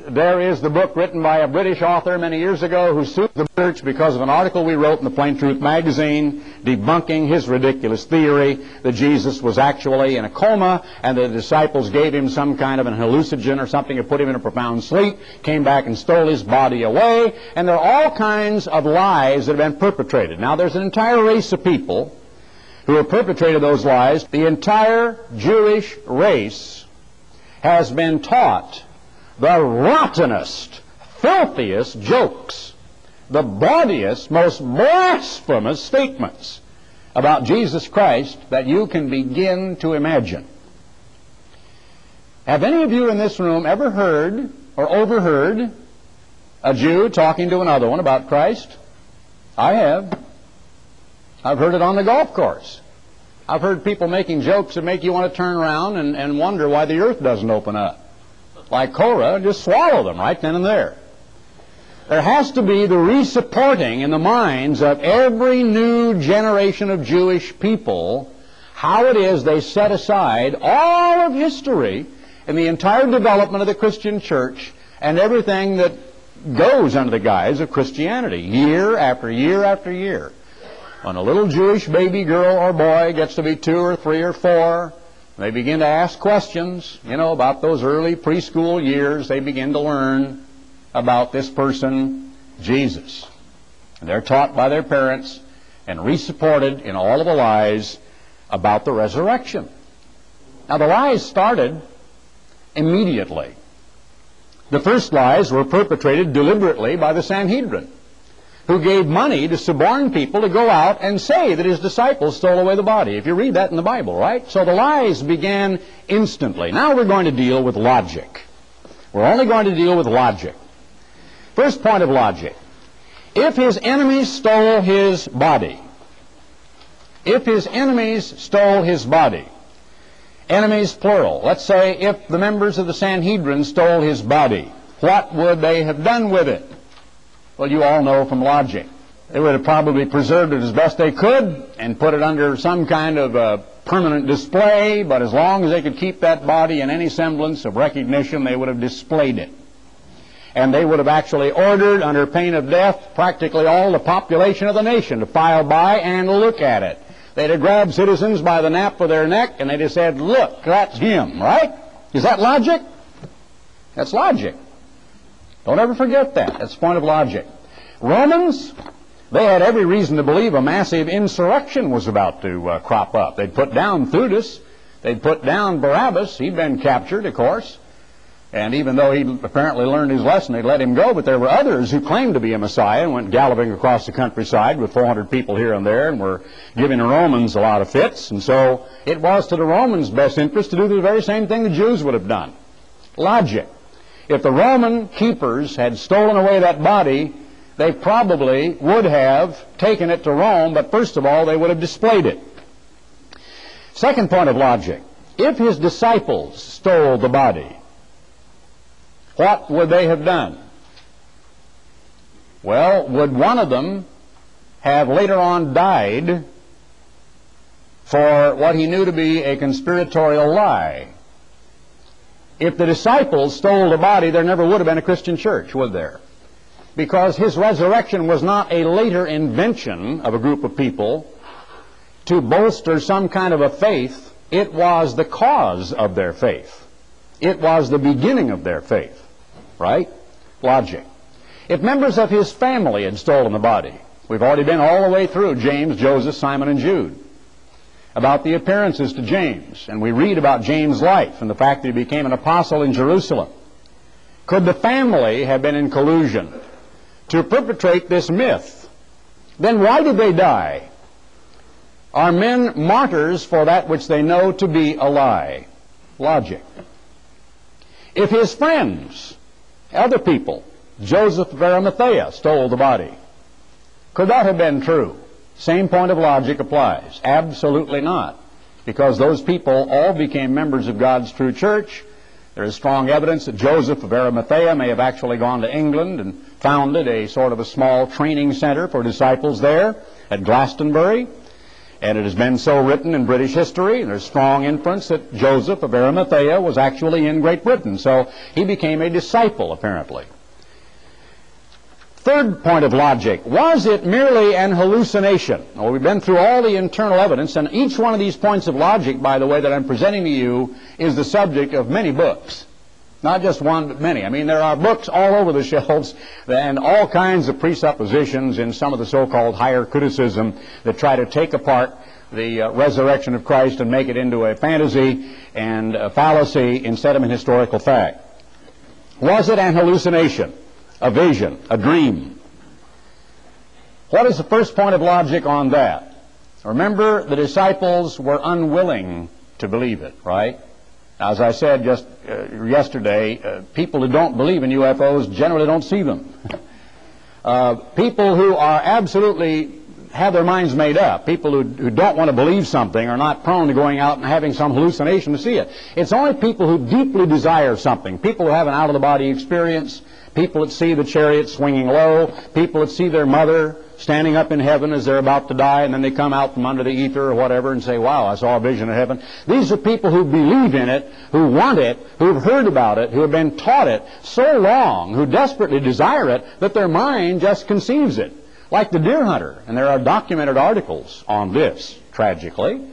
there is the book written by a British author many years ago who sued the church because of an article we wrote in the Plain Truth magazine debunking his ridiculous theory that Jesus was actually in a coma and the disciples gave him some kind of an hallucinogen or something to put him in a profound sleep, came back and stole his body away, and there are all kinds of lies that have been perpetrated. Now, there's an entire race of people who have perpetrated those lies. The entire Jewish race has been taught the rottenest, filthiest jokes, the bawdiest, most blasphemous statements about Jesus Christ that you can begin to imagine. Have any of you in this room ever heard or overheard a Jew talking to another one about Christ? I have. I've heard it on the golf course. I've heard people making jokes that make you want to turn around and, and wonder why the earth doesn't open up like Korah, just swallow them right then and there. There has to be the resupporting in the minds of every new generation of Jewish people how it is they set aside all of history and the entire development of the Christian church and everything that goes under the guise of Christianity, year after year after year. When a little Jewish baby girl or boy gets to be two or three or four, they begin to ask questions, you know, about those early preschool years. They begin to learn about this person, Jesus. And they're taught by their parents and resupported in all of the lies about the resurrection. Now, the lies started immediately. The first lies were perpetrated deliberately by the Sanhedrin who gave money to suborn people to go out and say that his disciples stole away the body. If you read that in the Bible, right? So the lies began instantly. Now we're going to deal with logic. We're only going to deal with logic. First point of logic. If his enemies stole his body, if his enemies stole his body, enemies plural, let's say if the members of the Sanhedrin stole his body, what would they have done with it? Well, you all know from logic. They would have probably preserved it as best they could and put it under some kind of a permanent display, but as long as they could keep that body in any semblance of recognition, they would have displayed it. And they would have actually ordered, under pain of death, practically all the population of the nation to file by and look at it. They'd have grabbed citizens by the nape of their neck and they'd have said, look, that's him, right? Is that logic? That's logic. Don't ever forget that. That's the point of logic. Romans, they had every reason to believe a massive insurrection was about to uh, crop up. They'd put down Theudas. They'd put down Barabbas. He'd been captured, of course. And even though he apparently learned his lesson, they let him go. But there were others who claimed to be a Messiah and went galloping across the countryside with 400 people here and there and were giving the Romans a lot of fits. And so it was to the Romans' best interest to do the very same thing the Jews would have done. Logic. If the Roman keepers had stolen away that body, they probably would have taken it to Rome, but first of all, they would have displayed it. Second point of logic. If his disciples stole the body, what would they have done? Well, would one of them have later on died for what he knew to be a conspiratorial lie? If the disciples stole the body, there never would have been a Christian church, would there? Because his resurrection was not a later invention of a group of people to bolster some kind of a faith. It was the cause of their faith. It was the beginning of their faith. Right? Logic. If members of his family had stolen the body, we've already been all the way through James, Joseph, Simon, and Jude about the appearances to James, and we read about James' life and the fact that he became an apostle in Jerusalem. Could the family have been in collusion to perpetrate this myth? Then why did they die? Are men martyrs for that which they know to be a lie? Logic. If his friends, other people, Joseph of Arimathea, stole the body, could that have been true? Same point of logic applies. Absolutely not. Because those people all became members of God's true church. There is strong evidence that Joseph of Arimathea may have actually gone to England and founded a sort of a small training center for disciples there at Glastonbury. And it has been so written in British history, there's strong inference that Joseph of Arimathea was actually in Great Britain. So he became a disciple, apparently. Third point of logic, was it merely an hallucination? Well, we've been through all the internal evidence, and each one of these points of logic, by the way, that I'm presenting to you is the subject of many books. Not just one, but many. I mean, there are books all over the shelves and all kinds of presuppositions in some of the so-called higher criticism that try to take apart the uh, resurrection of Christ and make it into a fantasy and a fallacy instead of an historical fact. Was it an hallucination? A vision, a dream. What is the first point of logic on that? Remember, the disciples were unwilling to believe it, right? As I said just uh, yesterday, uh, people who don't believe in UFOs generally don't see them. uh, people who are absolutely have their minds made up. People who, who don't want to believe something are not prone to going out and having some hallucination to see it. It's only people who deeply desire something, people who have an out-of-the-body experience, people that see the chariot swinging low, people that see their mother standing up in heaven as they're about to die, and then they come out from under the ether or whatever and say, Wow, I saw a vision of heaven. These are people who believe in it, who want it, who have heard about it, who have been taught it so long, who desperately desire it, that their mind just conceives it. Like the deer hunter, and there are documented articles on this, tragically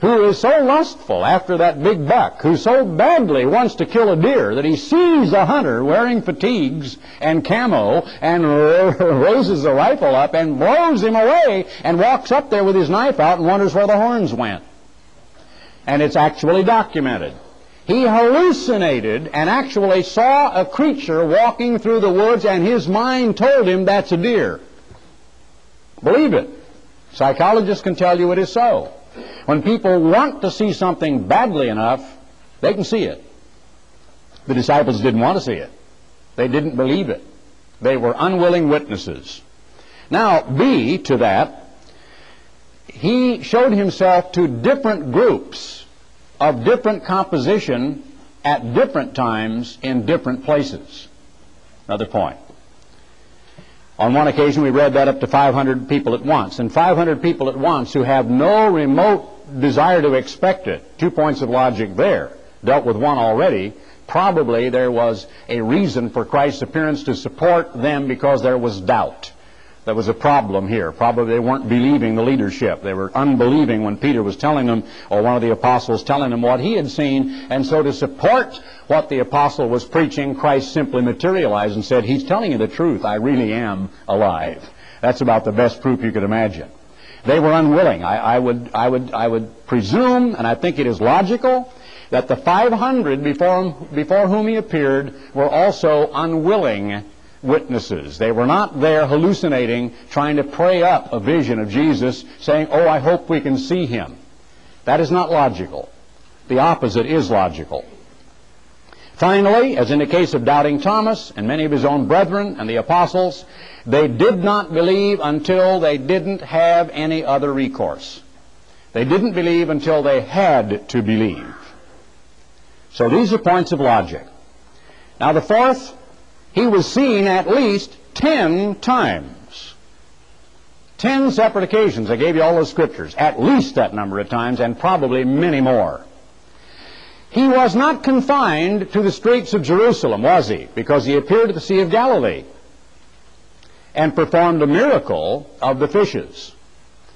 who is so lustful after that big buck, who so badly wants to kill a deer that he sees a hunter wearing fatigues and camo and raises the rifle up and blows him away and walks up there with his knife out and wonders where the horns went. And it's actually documented. He hallucinated and actually saw a creature walking through the woods and his mind told him that's a deer. Believe it. Psychologists can tell you it is so. When people want to see something badly enough, they can see it. The disciples didn't want to see it. They didn't believe it. They were unwilling witnesses. Now, B to that, he showed himself to different groups of different composition at different times in different places. Another point. On one occasion, we read that up to 500 people at once. And 500 people at once who have no remote desire to expect it. Two points of logic there. Dealt with one already. Probably there was a reason for Christ's appearance to support them because there was doubt. There was a problem here. Probably they weren't believing the leadership. They were unbelieving when Peter was telling them, or one of the apostles telling them what he had seen. And so to support what the apostle was preaching, Christ simply materialized and said, He's telling you the truth. I really am alive. That's about the best proof you could imagine. They were unwilling. I, I, would, I, would, I would presume, and I think it is logical, that the 500 before, before whom he appeared were also unwilling witnesses. They were not there hallucinating, trying to pray up a vision of Jesus, saying, Oh, I hope we can see him. That is not logical. The opposite is logical. Finally, as in the case of doubting Thomas and many of his own brethren and the apostles, they did not believe until they didn't have any other recourse. They didn't believe until they had to believe. So these are points of logic. Now, the fourth, he was seen at least ten times. Ten separate occasions. I gave you all those scriptures. At least that number of times, and probably many more. He was not confined to the streets of Jerusalem, was he? Because he appeared at the Sea of Galilee and performed a miracle of the fishes.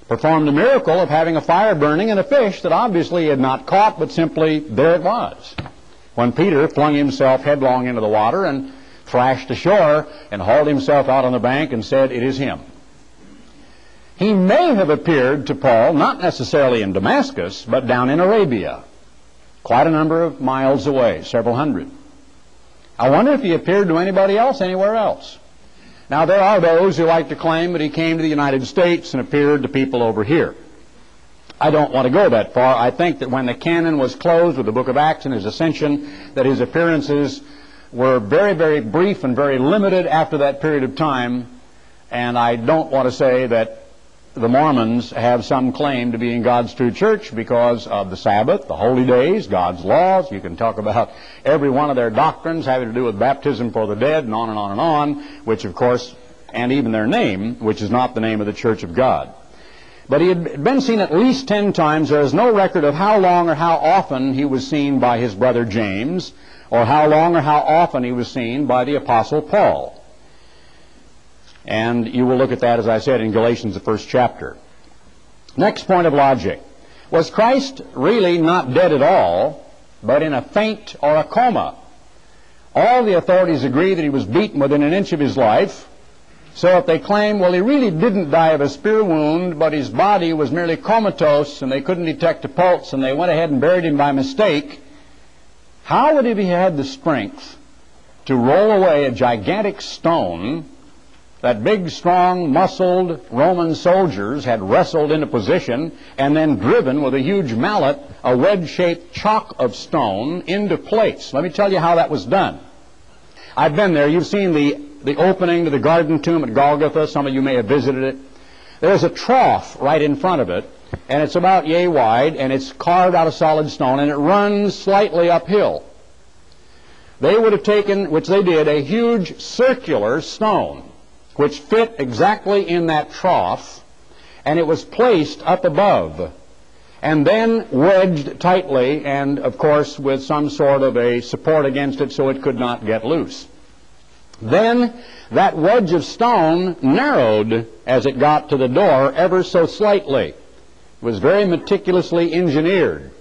Performed a miracle of having a fire burning in a fish that obviously he had not caught, but simply there it was. When Peter flung himself headlong into the water and thrashed ashore and hauled himself out on the bank and said, It is him. He may have appeared to Paul, not necessarily in Damascus, but down in Arabia, quite a number of miles away, several hundred. I wonder if he appeared to anybody else anywhere else. Now, there are those who like to claim that he came to the United States and appeared to people over here. I don't want to go that far. I think that when the canon was closed with the book of Acts and his ascension, that his appearances were very, very brief and very limited after that period of time. And I don't want to say that the Mormons have some claim to being God's true church because of the Sabbath, the holy days, God's laws. You can talk about every one of their doctrines having to do with baptism for the dead and on and on and on, which of course, and even their name, which is not the name of the church of God. But he had been seen at least ten times. There is no record of how long or how often he was seen by his brother James, or how long or how often he was seen by the Apostle Paul. And you will look at that, as I said, in Galatians, the first chapter. Next point of logic. Was Christ really not dead at all, but in a faint or a coma? All the authorities agree that he was beaten within an inch of his life. So if they claim, well, he really didn't die of a spear wound, but his body was merely comatose and they couldn't detect a pulse and they went ahead and buried him by mistake, how would he have had the strength to roll away a gigantic stone that big, strong, muscled Roman soldiers had wrestled into position and then driven with a huge mallet a wedge-shaped chalk of stone into place. Let me tell you how that was done. I've been there. You've seen the, the opening to the garden tomb at Golgotha. Some of you may have visited it. There's a trough right in front of it, and it's about yay wide, and it's carved out of solid stone, and it runs slightly uphill. They would have taken, which they did, a huge circular stone which fit exactly in that trough, and it was placed up above, and then wedged tightly, and of course with some sort of a support against it so it could not get loose. Then that wedge of stone narrowed as it got to the door ever so slightly. It was very meticulously engineered.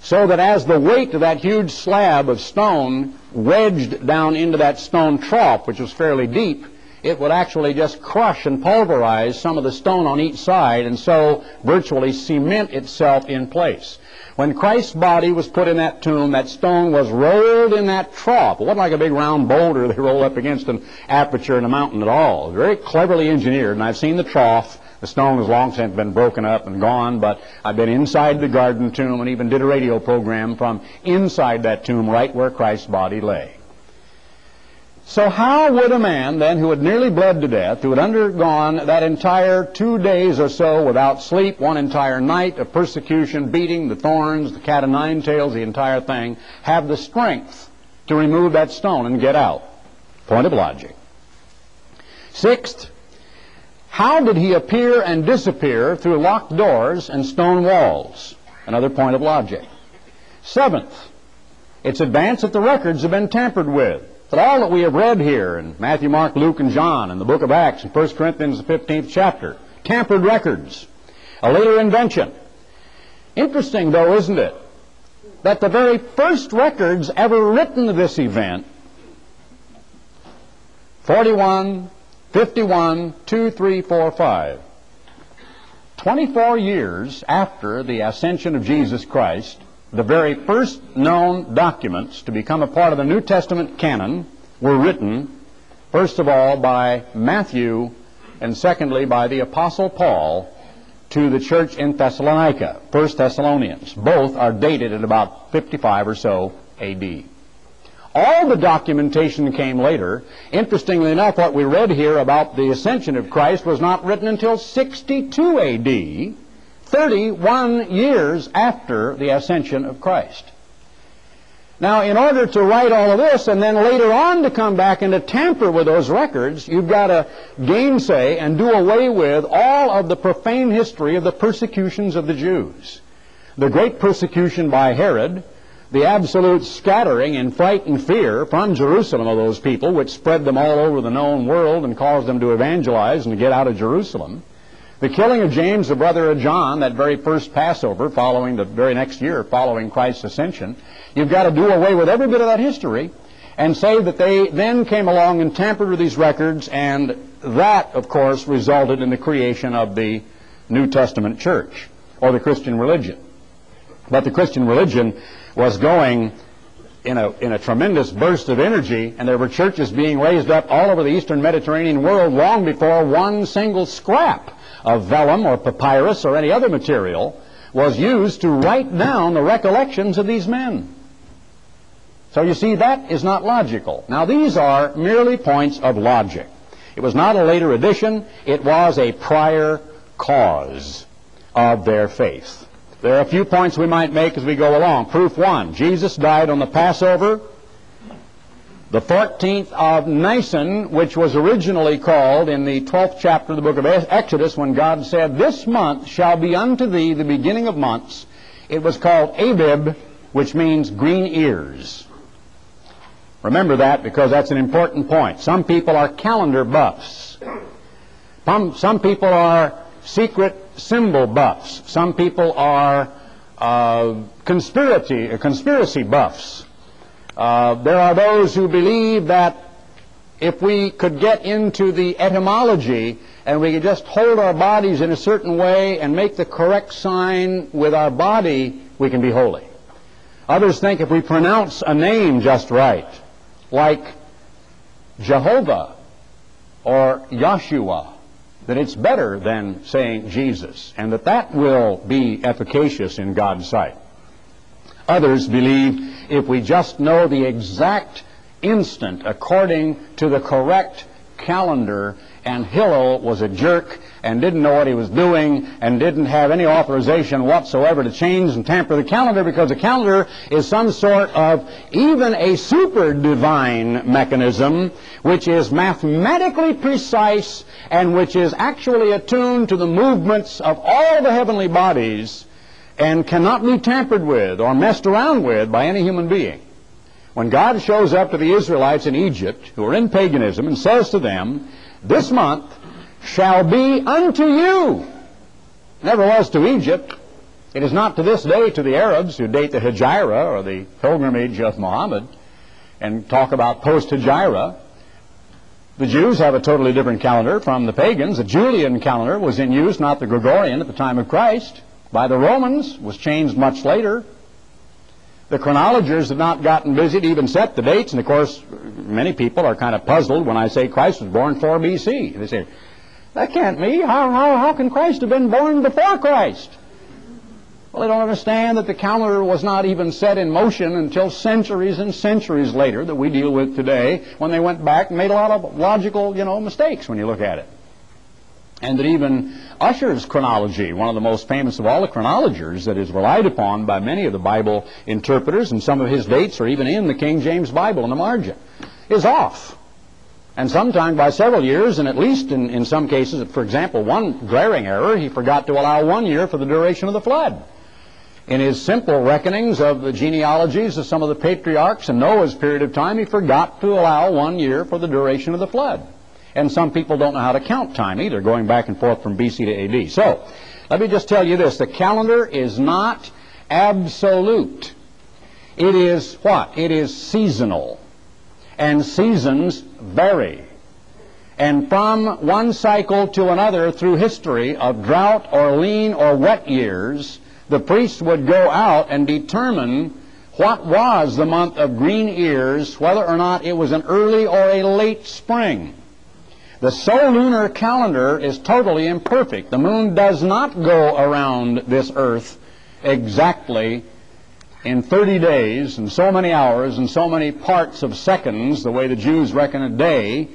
So that as the weight of that huge slab of stone wedged down into that stone trough, which was fairly deep, it would actually just crush and pulverize some of the stone on each side and so virtually cement itself in place. When Christ's body was put in that tomb, that stone was rolled in that trough. It wasn't like a big round boulder they rolled up against an aperture in a mountain at all. Very cleverly engineered, and I've seen the trough. The stone has long since been broken up and gone, but I've been inside the garden tomb and even did a radio program from inside that tomb right where Christ's body lay. So how would a man then who had nearly bled to death, who had undergone that entire two days or so without sleep, one entire night of persecution, beating, the thorns, the cat o' nine tails, the entire thing, have the strength to remove that stone and get out? Point of logic. Sixth, how did he appear and disappear through locked doors and stone walls? Another point of logic. Seventh, it's advanced that the records have been tampered with. But all that we have read here in Matthew, Mark, Luke, and John, and the book of Acts, and 1 Corinthians, the 15th chapter, tampered records, a later invention. Interesting, though, isn't it, that the very first records ever written of this event 41, 51, 2, 3, 4, 5. 24 years after the ascension of Jesus Christ, the very first known documents to become a part of the New Testament canon were written, first of all, by Matthew, and secondly, by the Apostle Paul to the church in Thessalonica, First Thessalonians. Both are dated at about 55 or so AD. All the documentation came later. Interestingly enough, what we read here about the ascension of Christ was not written until 62 AD, 31 years after the ascension of Christ. Now, in order to write all of this and then later on to come back and to tamper with those records, you've got to gainsay and do away with all of the profane history of the persecutions of the Jews. The great persecution by Herod, the absolute scattering in fright and fear from Jerusalem of those people, which spread them all over the known world and caused them to evangelize and to get out of Jerusalem. The killing of James, the brother of John, that very first Passover following the very next year following Christ's ascension, you've got to do away with every bit of that history and say that they then came along and tampered with these records, and that, of course, resulted in the creation of the New Testament church or the Christian religion. But the Christian religion was going in a, in a tremendous burst of energy, and there were churches being raised up all over the eastern Mediterranean world long before one single scrap of vellum or papyrus or any other material was used to write down the recollections of these men. So you see, that is not logical. Now, these are merely points of logic. It was not a later addition, it was a prior cause of their faith. There are a few points we might make as we go along. Proof one Jesus died on the Passover the 14th of Nisan, which was originally called in the 12th chapter of the book of Exodus, when God said, This month shall be unto thee the beginning of months. It was called Abib, which means green ears. Remember that because that's an important point. Some people are calendar buffs. Some, people are secret symbol buffs. Some people are uh, conspiracy, conspiracy buffs. Uh, there are those who believe that if we could get into the etymology and we could just hold our bodies in a certain way and make the correct sign with our body, we can be holy. Others think if we pronounce a name just right, like Jehovah or Yahshua, that it's better than saying Jesus, and that that will be efficacious in God's sight. Others believe if we just know the exact instant according to the correct calendar, and Hillel was a jerk and didn't know what he was doing and didn't have any authorization whatsoever to change and tamper the calendar because the calendar is some sort of even a super divine mechanism which is mathematically precise and which is actually attuned to the movements of all the heavenly bodies and cannot be tampered with or messed around with by any human being. When God shows up to the Israelites in Egypt, who are in paganism, and says to them, This month shall be unto you. Never was to Egypt. It is not to this day to the Arabs who date the Hijra or the pilgrimage of Muhammad and talk about post-Hijra. The Jews have a totally different calendar from the pagans. The Julian calendar was in use, not the Gregorian, at the time of Christ by the Romans, was changed much later. The chronologers have not gotten busy to even set the dates, and of course, many people are kind of puzzled when I say Christ was born 4 BC. They say, that can't be. How, how, how can Christ have been born before Christ? Well, they don't understand that the calendar was not even set in motion until centuries and centuries later that we deal with today when they went back and made a lot of logical, you know, mistakes when you look at it and that even Ussher's chronology, one of the most famous of all the chronologers that is relied upon by many of the Bible interpreters, and some of his dates are even in the King James Bible in the margin, is off. And sometimes by several years, and at least in, in some cases, for example, one glaring error, he forgot to allow one year for the duration of the flood. In his simple reckonings of the genealogies of some of the patriarchs in Noah's period of time, he forgot to allow one year for the duration of the flood. And some people don't know how to count time either, going back and forth from BC to AD. So, let me just tell you this. The calendar is not absolute. It is what? It is seasonal. And seasons vary. And from one cycle to another through history of drought or lean or wet years, the priests would go out and determine what was the month of green ears, whether or not it was an early or a late spring. The lunar calendar is totally imperfect. The moon does not go around this earth exactly in 30 days and so many hours and so many parts of seconds, the way the Jews reckon a day,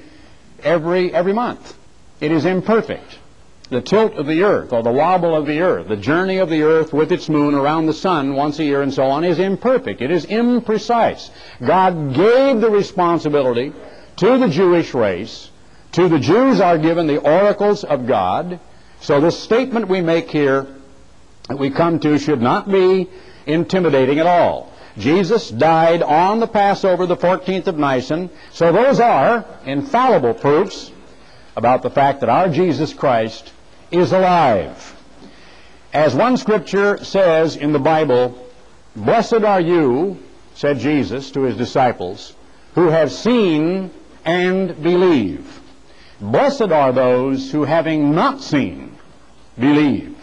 every, every month. It is imperfect. the tilt of the earth or the wobble of the earth, the journey of the earth with its moon around the sun once a year and so on is imperfect. It is imprecise. God gave the responsibility to the Jewish race. To the Jews are given the oracles of God. So the statement we make here that we come to should not be intimidating at all. Jesus died on the Passover, the 14th of Nisan. So those are infallible proofs about the fact that our Jesus Christ is alive. As one scripture says in the Bible, Blessed are you, said Jesus to his disciples, who have seen and believe. Blessed are those who, having not seen, believe.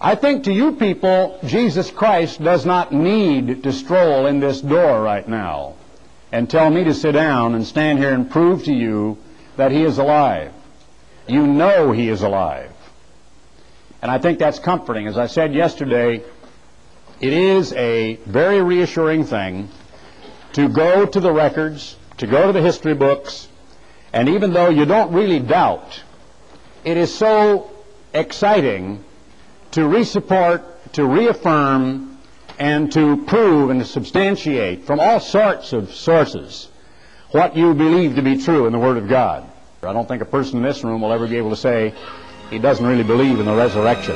I think to you people, Jesus Christ does not need to stroll in this door right now and tell me to sit down and stand here and prove to you that he is alive. You know he is alive. And I think that's comforting. As I said yesterday, it is a very reassuring thing to go to the records, to go to the history books, and even though you don't really doubt, it is so exciting to resupport, to reaffirm, and to prove and to substantiate from all sorts of sources what you believe to be true in the Word of God. I don't think a person in this room will ever be able to say he doesn't really believe in the resurrection.